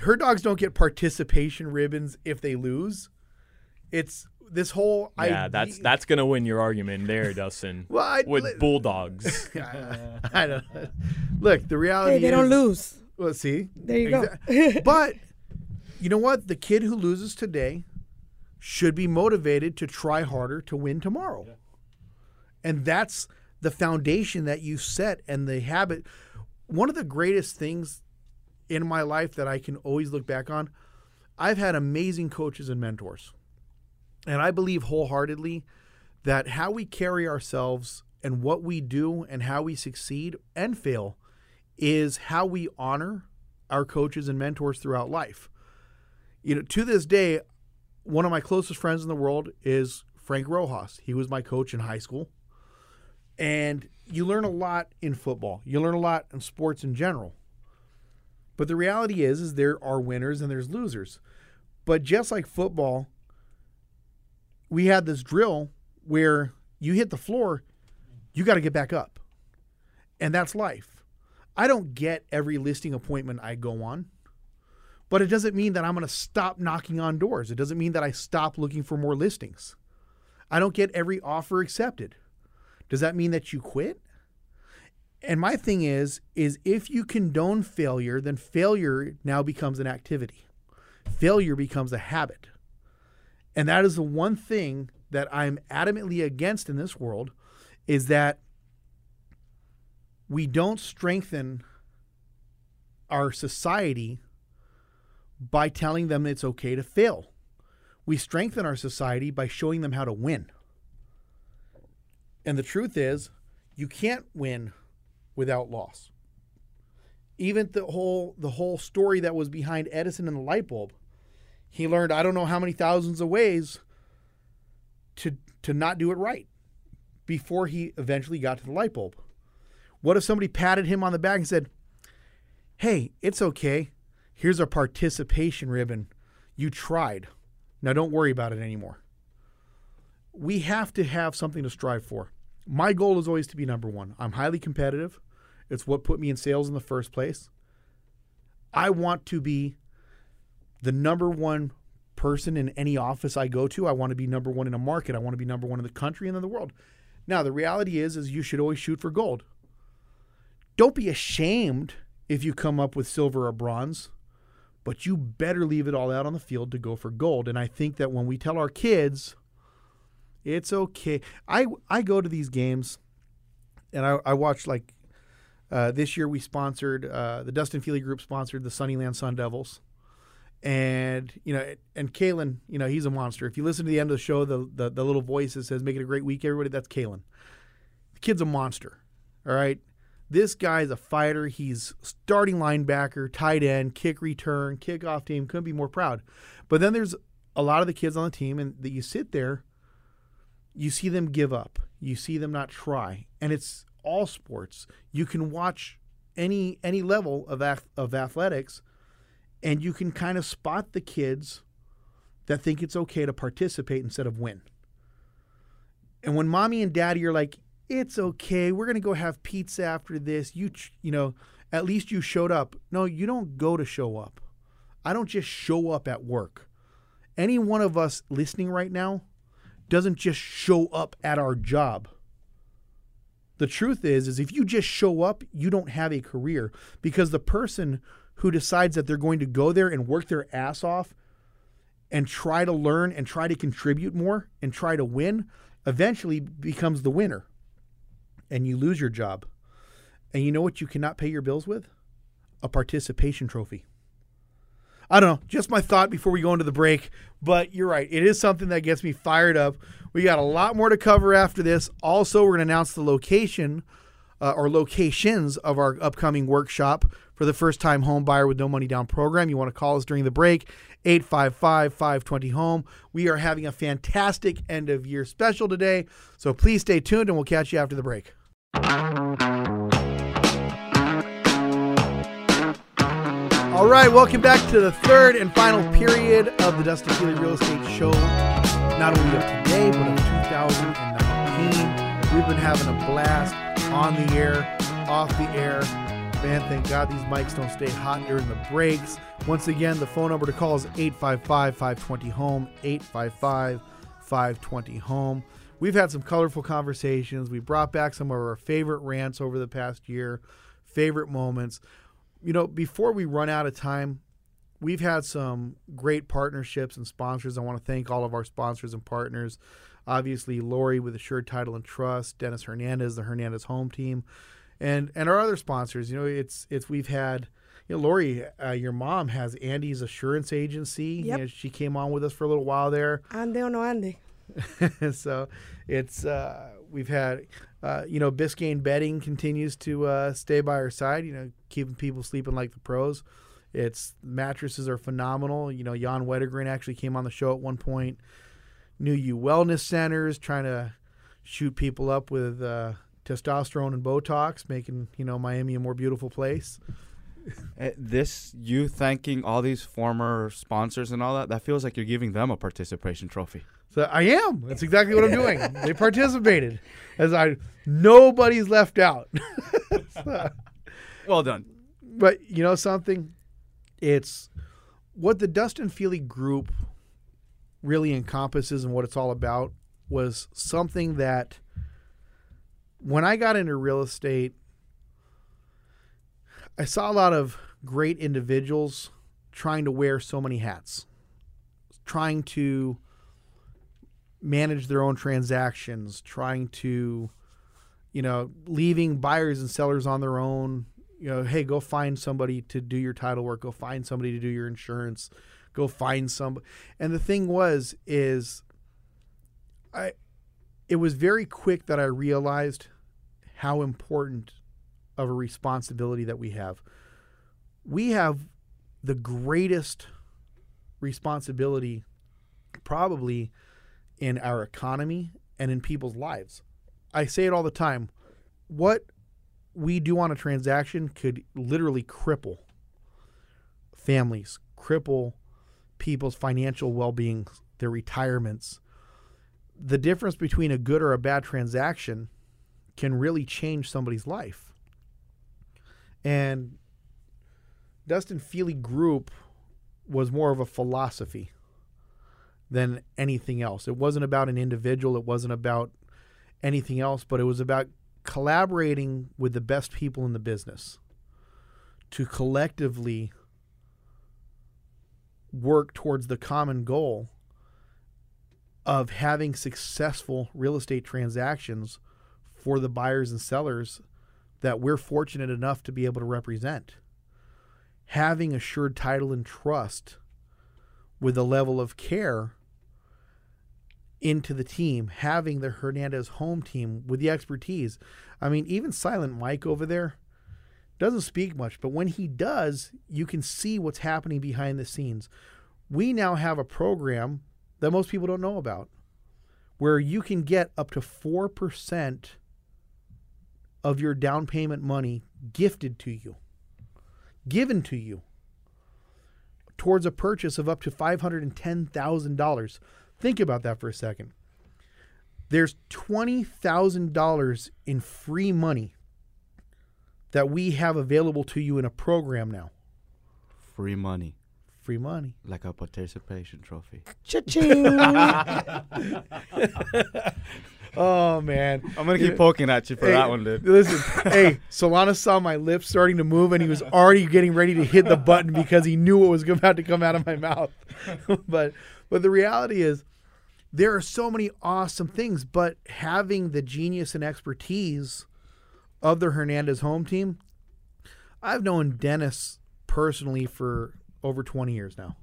Speaker 3: Her dogs don't get participation ribbons if they lose. It's this whole
Speaker 6: Yeah,
Speaker 3: idea-
Speaker 6: that's that's gonna win your argument there, Dustin.
Speaker 3: Well, I-
Speaker 6: with
Speaker 3: li-
Speaker 6: bulldogs.
Speaker 3: I don't look. The reality
Speaker 4: Hey, they
Speaker 3: is,
Speaker 4: don't lose.
Speaker 3: Well, see,
Speaker 4: There you go.
Speaker 3: But you know what? The kid who loses today should be motivated to try harder to win tomorrow. And that's the foundation that you set and the habit. One of the greatest things in my life that I can always look back on, I've had amazing coaches and mentors. And I believe wholeheartedly that how we carry ourselves and what we do and how we succeed and fail is how we honor our coaches and mentors throughout life. You know, to this day, one of my closest friends in the world is Frank Rojas. He was my coach in high school. And you learn a lot in football. You learn a lot in sports in general. But the reality is is there are winners and there's losers. But just like football, we had this drill where you hit the floor, you got to get back up. And that's life. I don't get every listing appointment I go on, but it doesn't mean that I'm going to stop knocking on doors. It doesn't mean that I stop looking for more listings. I don't get every offer accepted. Does that mean that you quit? And my thing is is if you condone failure, then failure now becomes an activity. Failure becomes a habit. And that is the one thing that I'm adamantly against in this world is that we don't strengthen our society by telling them it's okay to fail. We strengthen our society by showing them how to win. And the truth is, you can't win without loss. Even the whole the whole story that was behind Edison and the light bulb, he learned I don't know how many thousands of ways to to not do it right before he eventually got to the light bulb. What if somebody patted him on the back and said, "Hey, it's okay. Here's a participation ribbon. You tried. Now don't worry about it anymore." We have to have something to strive for. My goal is always to be number 1. I'm highly competitive. It's what put me in sales in the first place. I want to be the number one person in any office I go to. I want to be number one in a market. I want to be number one in the country and in the world. Now, the reality is, is you should always shoot for gold. Don't be ashamed if you come up with silver or bronze, but you better leave it all out on the field to go for gold. And I think that when we tell our kids, it's okay. I I go to these games, and I, I watch like uh, this year we sponsored uh, the Dustin Fealy Group sponsored the Sunnyland Sun Devils, and you know and Kalen, you know he's a monster. If you listen to the end of the show, the the, the little voice that says "Make it a great week, everybody," that's Kalen. The kid's a monster. All right. This guy's a fighter. He's starting linebacker, tight end, kick return, kickoff team. Couldn't be more proud. But then there's a lot of the kids on the team, and that you sit there you see them give up. You see them not try. And it's all sports. You can watch any any level of of athletics and you can kind of spot the kids that think it's okay to participate instead of win. And when mommy and daddy are like, "It's okay. We're to go have pizza after this." You you know, at least you showed up. No, you don't go to show up. I don't just show up at work. Any one of us listening right now doesn't just show up at our job. The truth is is if you just show up, you don't have a career because the person who decides that they're going to go there and work their ass off and try to learn and try to contribute more and try to win eventually becomes the winner. And you lose your job. And you know what you cannot pay your bills with? A participation trophy. I don't know, just my thought before we go into the break. But you're right. It is something that gets me fired up. We got a lot more to cover after this. Also, we're going to announce the location uh, or locations of our upcoming workshop for the first time home buyer with no money down program. You want to call us during the break, 855 520 home. We are having a fantastic end of year special today. So please stay tuned and we'll catch you after the break. All right, welcome back to the third and final period of the Dustin Fealy Real Estate Show. Not only of today, but of 2019. We've been having a blast on the air, off the air. Man, thank God these mics don't stay hot during the breaks. Once again, the phone number to call is 855 520 home, 855 520 home. We've had some colorful conversations. We brought back some of our favorite rants over the past year, favorite moments you know, before we run out of time, we've had some great partnerships and sponsors. I want to thank all of our sponsors and partners. Obviously, Lori with Assured Title and Trust, Dennis Hernandez, the Hernandez Home Team, and and our other sponsors. You know, it's it's we've had. You know, Lori, uh, your mom has Andy's Assurance Agency. You
Speaker 4: Yep.
Speaker 3: know, she came on with us for a little while there.
Speaker 4: Ande o no ande.
Speaker 3: so it's uh, we've had uh, you know Biscayne Bedding continues to uh, stay by our side. You know, keeping people sleeping like the pros. It's mattresses are phenomenal. You know, Jan Wedegren actually came on the show at one point. New You Wellness Centers trying to shoot people up with uh, testosterone and Botox, making you know Miami a more beautiful place.
Speaker 5: Uh, this you thanking all these former sponsors and all that that feels like you're giving them a participation trophy.
Speaker 3: So I am. That's exactly what I'm doing. they participated, as I nobody's left out.
Speaker 5: Well done.
Speaker 3: But you know something? It's what the Dustin Fealy group really encompasses and what it's all about was something that when I got into real estate, I saw a lot of great individuals trying to wear so many hats, trying to manage their own transactions, trying to, you know, leaving buyers and sellers on their own. You know, hey, go find somebody to do your title work. Go find somebody to do your insurance. Go find some. And the thing was, is I, it was very quick that I realized how important of a responsibility that we have. We have the greatest responsibility, probably in our economy and in people's lives. I say it all the time. What we do on a transaction could literally cripple families, cripple people's financial well being, their retirements. The difference between a good or a bad transaction can really change somebody's life. And Dustin Fealy Group was more of a philosophy than anything else. It wasn't about an individual, it wasn't about anything else, but it was about collaborating with the best people in the business to collectively work towards the common goal of having successful real estate transactions for the buyers and sellers that we're fortunate enough to be able to represent. Having assured title and trust with a level of care into the team, having the Hernandez home team with the expertise. I mean, even Silent Mike over there doesn't speak much, but when he does, you can see what's happening behind the scenes. We now have a program that most people don't know about where you can get up to 4% of your down payment money gifted to you, given to you towards a purchase of up to $510,000. Think about that for a second. There's $20,000 in free money that we have available to you in a program now.
Speaker 5: Free money,
Speaker 3: Free money.
Speaker 5: like a participation trophy.
Speaker 4: Cha-ching.
Speaker 3: Oh man.
Speaker 5: I'm gonna keep poking at you for
Speaker 3: Hey,
Speaker 5: that one, dude.
Speaker 3: Listen, hey, Solana saw my lips starting to move and he was already getting ready to hit the button because he knew what was about to come out of my mouth. but but the reality is there are so many awesome things, but having the genius and expertise of the Hernandez home team, I've known Dennis personally for over 20 years now.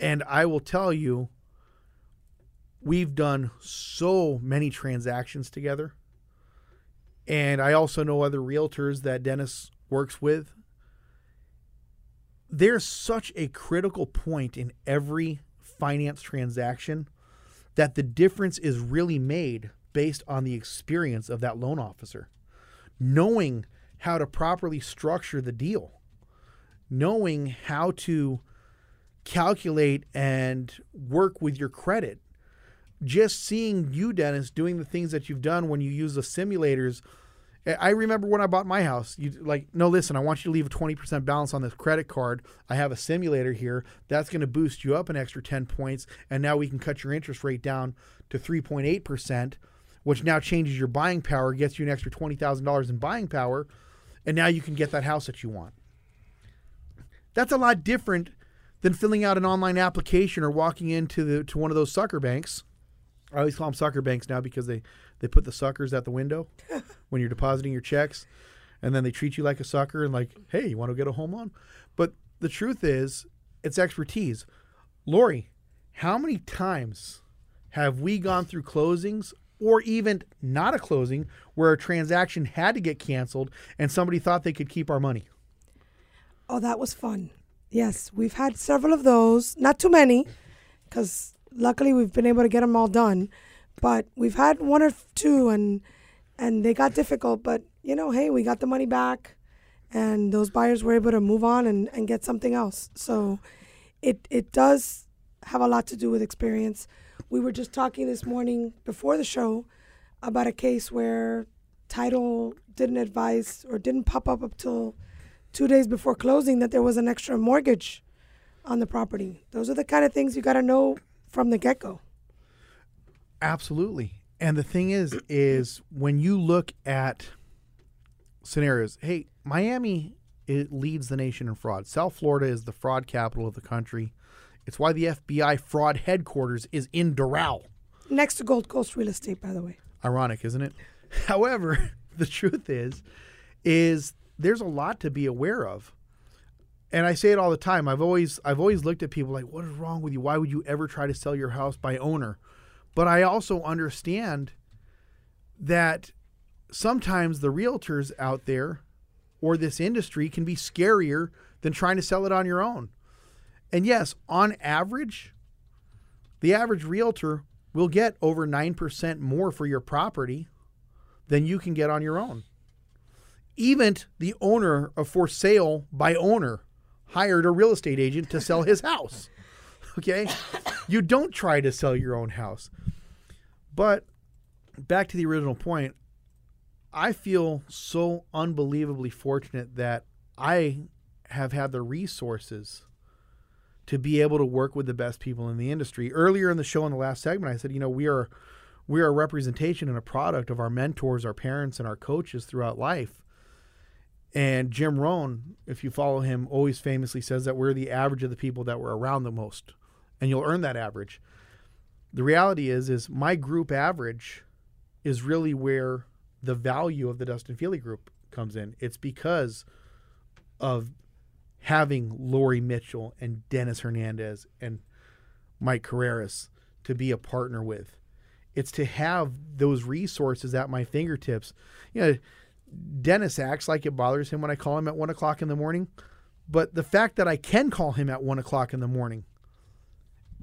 Speaker 3: And I will tell you, we've done so many transactions together. And I also know other realtors that Dennis works with. There's such a critical point in every finance transaction that the difference is really made based on the experience of that loan officer. Knowing how to properly structure the deal, knowing how to calculate and work with your credit just seeing you, Dennis, doing the things that you've done when you use the simulators. I- remember when I bought my house. You like, no, listen, I want you to leave a twenty percent balance on this credit card. I have a simulator here that's going to boost you up an extra ten points, and now we can cut your interest rate down to three point eight percent, which now changes your buying power, gets you an extra twenty thousand dollars in buying power, and now you can get that house that you want. That's a lot different than filling out an online application or walking into the to one of those sucker banks. I always call them sucker banks now because they they put the suckers at the window when you're depositing your checks, and then they treat you like a sucker and like, hey, you want to get a home loan? But the truth is, it's expertise. Lori, how many times have we gone through closings or even not a closing where a transaction had to get canceled and somebody thought they could keep our money?
Speaker 4: Oh, that was fun. Yes, we've had several of those. Not too many, because luckily we've been able to get them all done. But we've had one or two, and and they got difficult. But you know, hey, we got the money back, and those buyers were able to move on and, and get something else. So, it it does have a lot to do with experience. We were just talking this morning before the show about a case where title didn't advise or didn't pop up up till two days before closing that there was an extra mortgage on the property. Those are the kind of things you got to know from the get go.
Speaker 3: Absolutely. And the thing is, is when you look at scenarios, hey, Miami it leads the nation in fraud. South Florida is the fraud capital of the country. It's why the FBI fraud headquarters is in Doral.
Speaker 4: Next to Gold Coast Real Estate, by the way.
Speaker 3: Ironic, isn't it? However, the truth is, is there's a lot to be aware of. And I say it all the time. I've always I've always looked at people like, what is wrong with you? Why would you ever try to sell your house by owner? But I also understand that sometimes the realtors out there or this industry can be scarier than trying to sell it on your own. And yes, on average, the average realtor will get over 9% more for your property than you can get on your own. Even the owner of for sale by owner hired a real estate agent to sell his house. Okay? You don't try to sell your own house. But back to the original point, I feel so unbelievably fortunate that I have had the resources to be able to work with the best people in the industry. Earlier in the show in the last segment I said, you know, we are we are a representation and a product of our mentors, our parents and our coaches throughout life. And Jim Rohn, if you follow him, always famously says that we're the average of the people that were around the most, and you'll earn that average. The reality is, is my group average is really where the value of the Dustin Fealy group comes in. It's because of having Lori Mitchell and Dennis Hernandez and Mike Carreras to be a partner with. It's to have those resources at my fingertips. You know, Dennis acts like it bothers him when I call him at one o'clock in the morning, but the fact that I can call him at one o'clock in the morning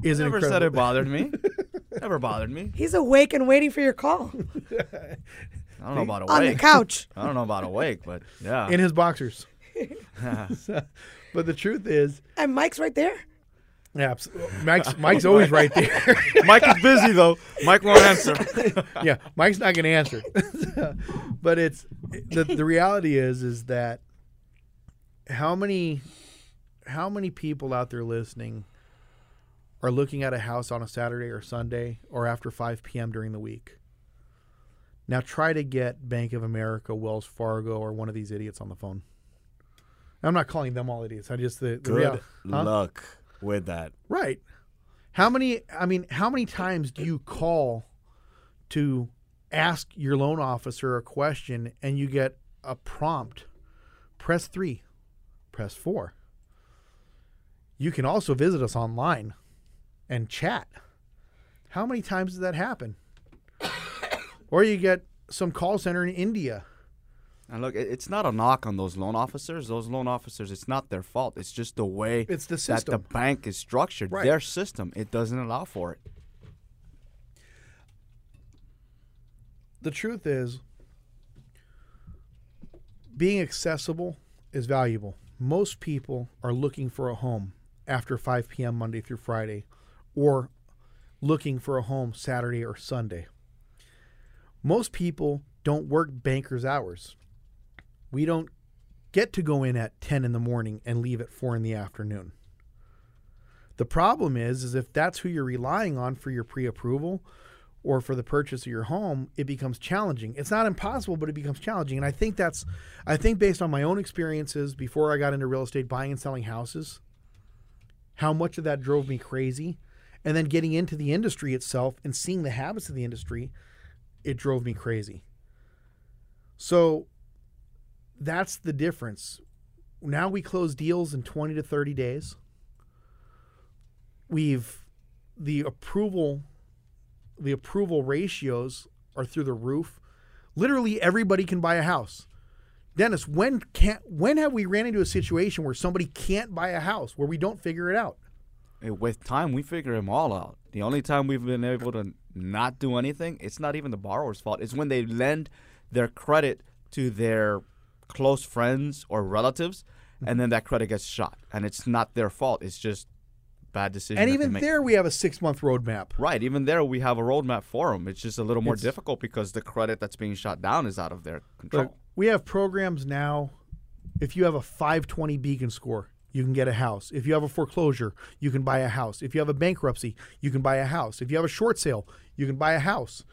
Speaker 3: is
Speaker 5: Never
Speaker 3: incredible.
Speaker 5: said it bothered me. Never bothered me.
Speaker 4: He's awake and waiting for your call
Speaker 5: I don't know about awake.
Speaker 4: on the couch.
Speaker 5: I don't know about awake, but yeah.
Speaker 3: in his boxers. but the truth is,
Speaker 4: And Mike's right there.
Speaker 3: Yeah, abs- Mike's Mike's always right there.
Speaker 5: Mike is busy though. Mike won't answer.
Speaker 3: yeah, Mike's not going to answer. but it's the the reality is is that how many how many people out there listening are looking at a house on a Saturday or Sunday or after 5 p.m. during the week. Now try to get Bank of America, Wells Fargo, or one of these idiots on the phone. I'm not calling them all idiots. I just the, the
Speaker 7: Good
Speaker 3: real- Huh?
Speaker 7: luck with that.
Speaker 3: Right. How many I mean, how many times do you call to ask your loan officer a question and you get a prompt? Press 3. Press 4. You can also visit us online and chat. How many times does that happen? or you get some call center in India.
Speaker 5: And look, it's not a knock on those loan officers. Those loan officers, it's not their fault. It's just the way
Speaker 3: It's the
Speaker 5: that the bank is structured.
Speaker 3: Right.
Speaker 5: Their system, it doesn't allow for it.
Speaker 3: the truth is being accessible is valuable. Most people are looking for a home after 5 p.m. Monday through Friday or looking for a home Saturday or Sunday. Most people don't work banker's hours. We don't get to go in at 10 in the morning and leave at 4 in the afternoon. The problem is is if that's who you're relying on for your pre-approval or for the purchase of your home, it becomes challenging. It's not impossible, but it becomes challenging. And I think that's, I think based on my own experiences before I got into real estate, buying and selling houses, how much of that drove me crazy. And then getting into the industry itself and seeing the habits of the industry, it drove me crazy. So that's the difference. Now we close deals in 20 to 30 days. We've the approval the approval ratios are through the roof. Literally everybody can buy a house. Dennis, when can when have we ran into a situation where somebody can't buy a house where we don't figure it out?
Speaker 5: With time, we figure them all out. The only time we've been able to not do anything, it's not even the borrower's fault. It's when they lend their credit to their close friends or relatives, and then that credit gets shot, and it's not their fault. It's just bad decision.
Speaker 3: And even there we have a 6-month roadmap.
Speaker 5: Right, even there we have a roadmap for them. It's just a little more
Speaker 3: It's-
Speaker 5: difficult because the credit that's being shot down is out of their control.
Speaker 3: We have programs now. If you have a 520 beacon score, you can get a house. If you have a foreclosure, you can buy a house. If you have a bankruptcy, you can buy a house. If you have a short sale, you can buy a house.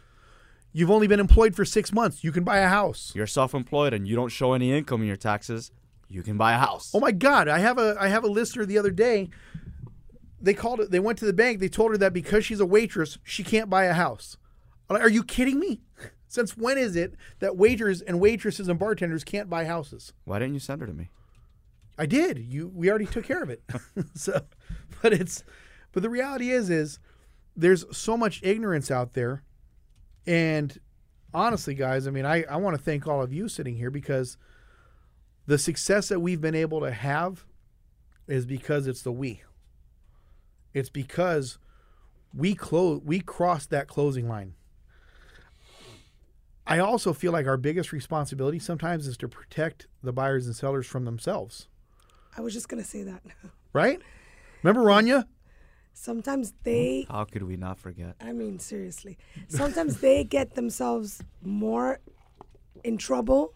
Speaker 3: You've only been employed for six months, you can buy a house.
Speaker 5: You're self-employed and you don't show any income in your taxes, you can buy a house.
Speaker 3: Oh my God! I have a I have a listener the other day. They called it. They went to the bank. They told her that because she's a waitress, she can't buy a house. Like, Are you kidding me? Since when is it that waiters and waitresses and bartenders can't buy houses?
Speaker 5: Why didn't you send her to me?
Speaker 3: I did. You we already took care of it. so but it's but the reality is is there's so much ignorance out there. And honestly, guys, I mean I, I want to thank all of you sitting here because the success that we've been able to have is because it's the we. It's because we close we crossed that closing line. I also feel like our biggest responsibility sometimes is to protect the buyers and sellers from themselves
Speaker 4: I was just gonna say that. Now.
Speaker 3: Right? Remember Rania?
Speaker 4: Sometimes they
Speaker 5: How could we not forget?
Speaker 4: I mean, seriously. Sometimes they get themselves more in trouble,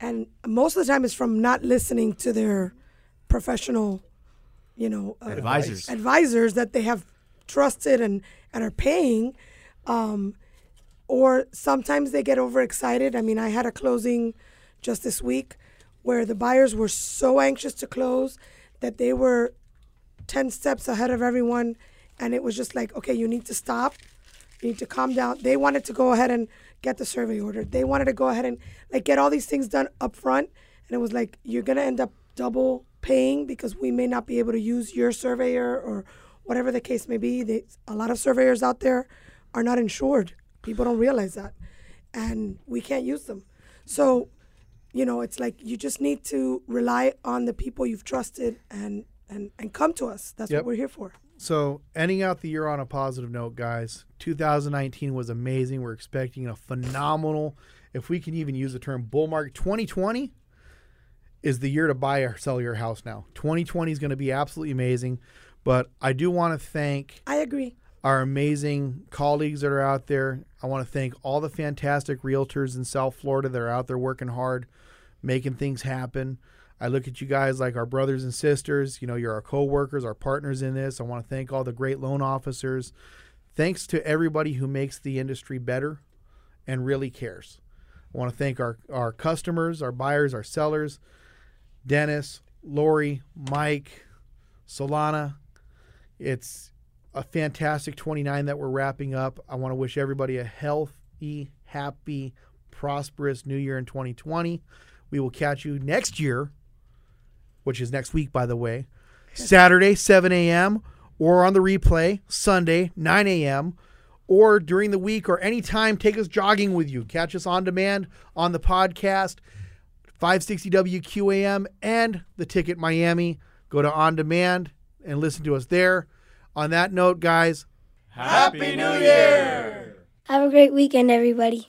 Speaker 4: and most of the time it's from not listening to their professional, you know, uh,
Speaker 5: Advisors.
Speaker 4: advisors that they have trusted and and are paying. Um, or sometimes they get overexcited. I mean, I had a closing just this week where the buyers were so anxious to close that they were 10 steps ahead of everyone and it was just like okay you need to stop. You need to calm down. They wanted to go ahead and get the survey order. They wanted to go ahead and like get all these things done up front and it was like you're going to end up double paying because we may not be able to use your surveyor or whatever the case may be. They, a lot of surveyors out there are not insured. People don't realize that and we can't use them. So you know it's like you just need to rely on the people you've trusted and and and come to us that's
Speaker 3: Yep.
Speaker 4: what we're here for
Speaker 3: So, ending out the year on a positive note, guys. 2019 was amazing. We're expecting a phenomenal, if we can even use the term bull market. 2020 is the year to buy or sell your house now. 2020 is going to be absolutely amazing. But I do want to thank
Speaker 4: i agree
Speaker 3: our amazing colleagues that are out there. I want to thank all the fantastic realtors in South Florida that are out there working hard, making things happen. I look at you guys like our brothers and sisters. You know, you're our co-workers, our partners in this. I want to thank all the great loan officers. Thanks to everybody who makes the industry better and really cares. I want to thank our, our customers, our buyers, our sellers, Dennis, Lori, Mike, Solana. It's a fantastic 29 that we're wrapping up. I want to wish everybody a healthy, happy, prosperous new year in 2020. We will catch you next year, which is next week, by the way, Saturday, 7 a.m., or on the replay, Sunday, 9 a.m., or during the week or anytime. Take us jogging with you. Catch us on demand on the podcast, 560 WQAM, and the Ticket Miami. Go to on demand and listen to us there. On that note, guys,
Speaker 7: Happy New Year!
Speaker 9: Have a great weekend, everybody.